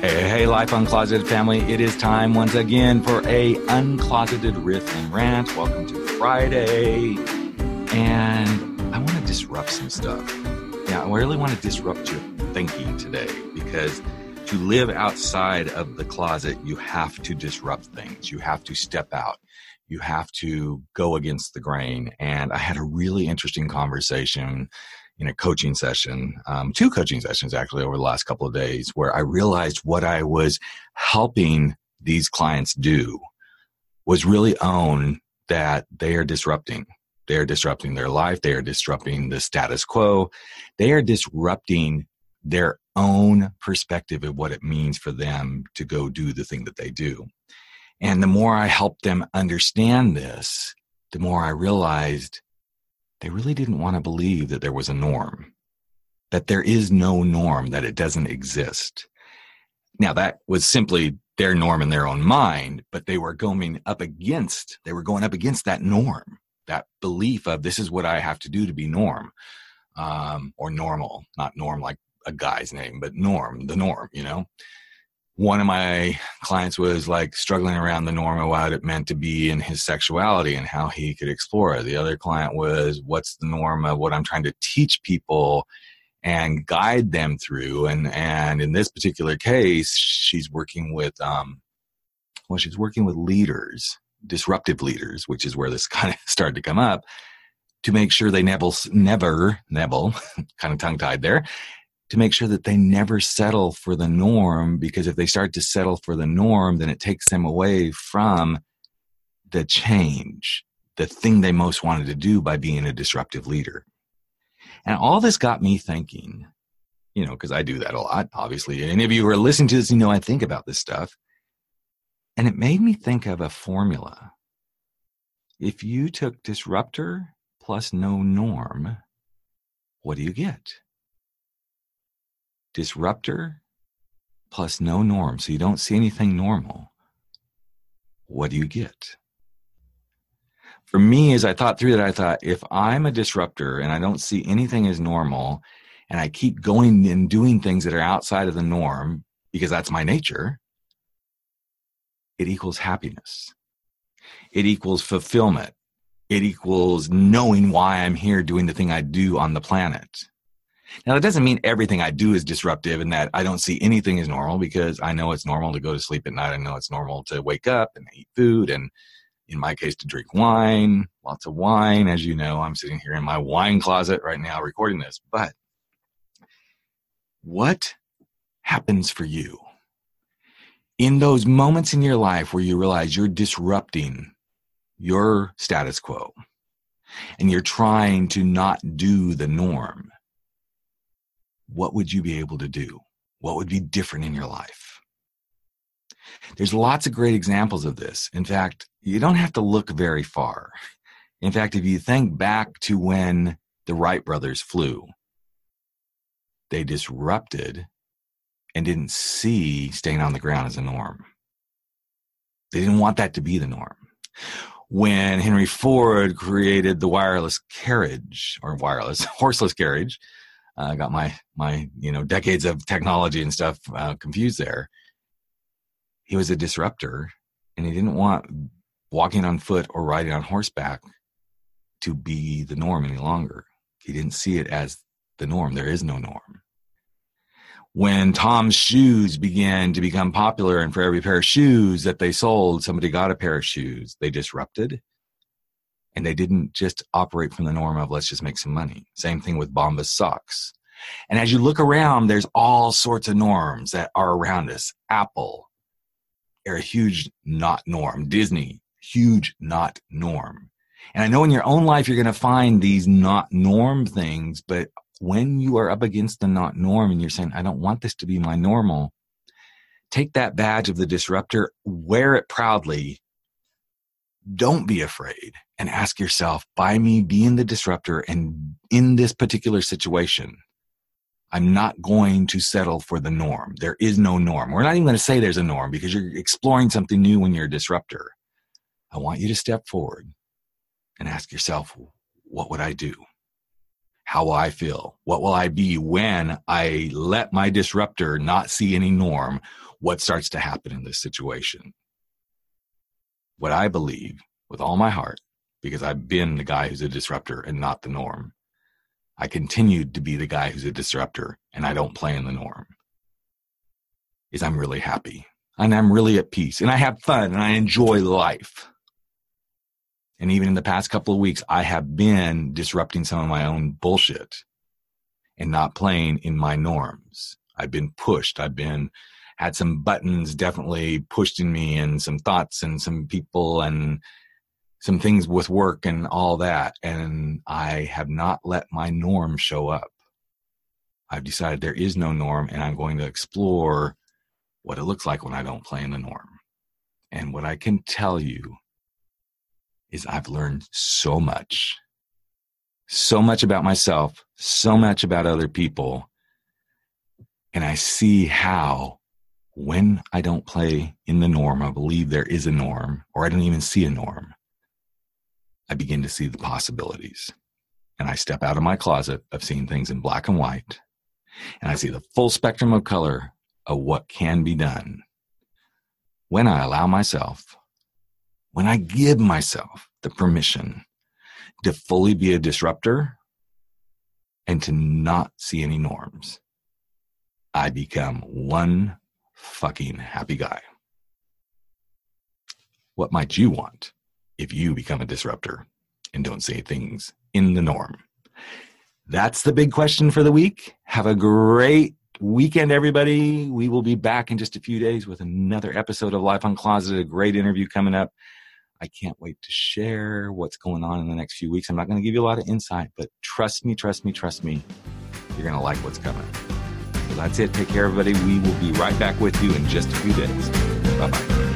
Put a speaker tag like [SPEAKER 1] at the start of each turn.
[SPEAKER 1] Hey, hey, Life Uncloseted family. It is time once again for a uncloseted riff and rant. Welcome to Friday. And I want to disrupt some stuff. Yeah, I really want to disrupt your thinking today because to live outside of the closet, you have to disrupt things. You have to step out. You have to go against the grain. And I had a really interesting conversation in a coaching session, um, two coaching sessions actually over the last couple of days, where I realized what I was helping these clients do was really own that they are disrupting. They are disrupting their life. They are disrupting the status quo. They are disrupting their own perspective of what it means for them to go do the thing that they do. And the more I helped them understand this, the more I realized they really didn't want to believe that there was a norm, that there is no norm, that it doesn't exist. Now, that was simply their norm in their own mind, but they were going up against, they were going up against that norm, that belief of this is what I have to do to be norm um, or normal, not norm like a guy's name, but norm, the norm, you know? One of my clients was like struggling around the norm of what it meant to be in his sexuality and how he could explore it. The other client was what's the norm of what I'm trying to teach people and guide them through. And and in this particular case, she's working with um, well, she's working with leaders, disruptive leaders, which is where this kind of started to come up, to make sure they never never never kind of tongue tied there to make sure that they never settle for the norm because if they start to settle for the norm then it takes them away from the change the thing they most wanted to do by being a disruptive leader. And all this got me thinking you know because i do that a lot obviously. Any of you who are listening to this you know i think about this stuff. And it made me think of a formula. If you took disruptor plus no norm what do you get disruptor plus no norm. So you don't see anything normal. What do you get? For me, as I thought through that, I thought if I'm a disruptor and I don't see anything as normal and I keep going and doing things that are outside of the norm because that's my nature, it equals happiness. It equals fulfillment. It equals knowing why I'm here doing the thing I do on the planet. Now, that doesn't mean everything I do is disruptive and that I don't see anything as normal because I know it's normal to go to sleep at night. I know it's normal to wake up and eat food and, in my case, to drink wine, lots of wine. As you know, I'm sitting here in my wine closet right now recording this. But what happens for you in those moments in your life where you realize you're disrupting your status quo and you're trying to not do the norm? What would you be able to do? What would be different in your life? There's lots of great examples of this. In fact, you don't have to look very far. In fact, if you think back to when the Wright brothers flew, they disrupted and didn't see staying on the ground as a norm. They didn't want that to be the norm. When Henry Ford created the wireless carriage or wireless horseless carriage, I uh, got my my you know decades of technology and stuff uh, confused there. He was a disruptor, and he didn't want walking on foot or riding on horseback to be the norm any longer. He didn't see it as the norm. There is no norm. When Tom's shoes began to become popular, and for every pair of shoes that they sold, somebody got a pair of shoes, they disrupted and they didn't just operate from the norm of let's just make some money. Same thing with Bombas socks. And as you look around, there's all sorts of norms that are around us. Apple, are a huge not norm. Disney, huge not norm. And I know in your own life you're going to find these not norm things, but when you are up against the not norm and you're saying, I don't want this to be my normal, take that badge of the disruptor, wear it proudly, don't be afraid and ask yourself by me being the disruptor and in this particular situation, I'm not going to settle for the norm. There is no norm. We're not even going to say there's a norm because you're exploring something new when you're a disruptor. I want you to step forward and ask yourself, what would I do? How will I feel? What will I be when I let my disruptor not see any norm? what starts to happen in this situation? What I believe with all my heart, because I've been the guy who's a disruptor and not the norm. I continued to be the guy who's a disruptor and I don't play in the norm. Is I'm really happy and I'm really at peace and I have fun and I enjoy life. And even in the past couple of weeks, I have been disrupting some of my own bullshit and not playing in my norms. I've been pushed. I've been had some buttons definitely pushed in me and some thoughts and some people and some things with work and all that. And I have not let my norm show up. I've decided there is no norm and I'm going to explore what it looks like when I don't play in the norm. And what I can tell you is I've learned so much, so much about myself, so much about other people. And I see how when I don't play in the norm, I believe there is a norm, or I don't even see a norm, I begin to see the possibilities. And I step out of my closet of seeing things in black and white, and I see the full spectrum of color of what can be done when I allow myself, when I give myself the permission to fully be a disruptor and to not see any norms. I become one fucking happy guy. What might you want if you become a disruptor and don't say things in the norm? That's the big question for the week. Have a great weekend, everybody. We will be back in just a few days with another episode of Life Uncloseted. A great interview coming up. I can't wait to share what's going on in the next few weeks. I'm not going to give you a lot of insight, but trust me, trust me, trust me. You're going to like what's coming. That's it. Take care, everybody. We will be right back with you in just a few days. Bye bye.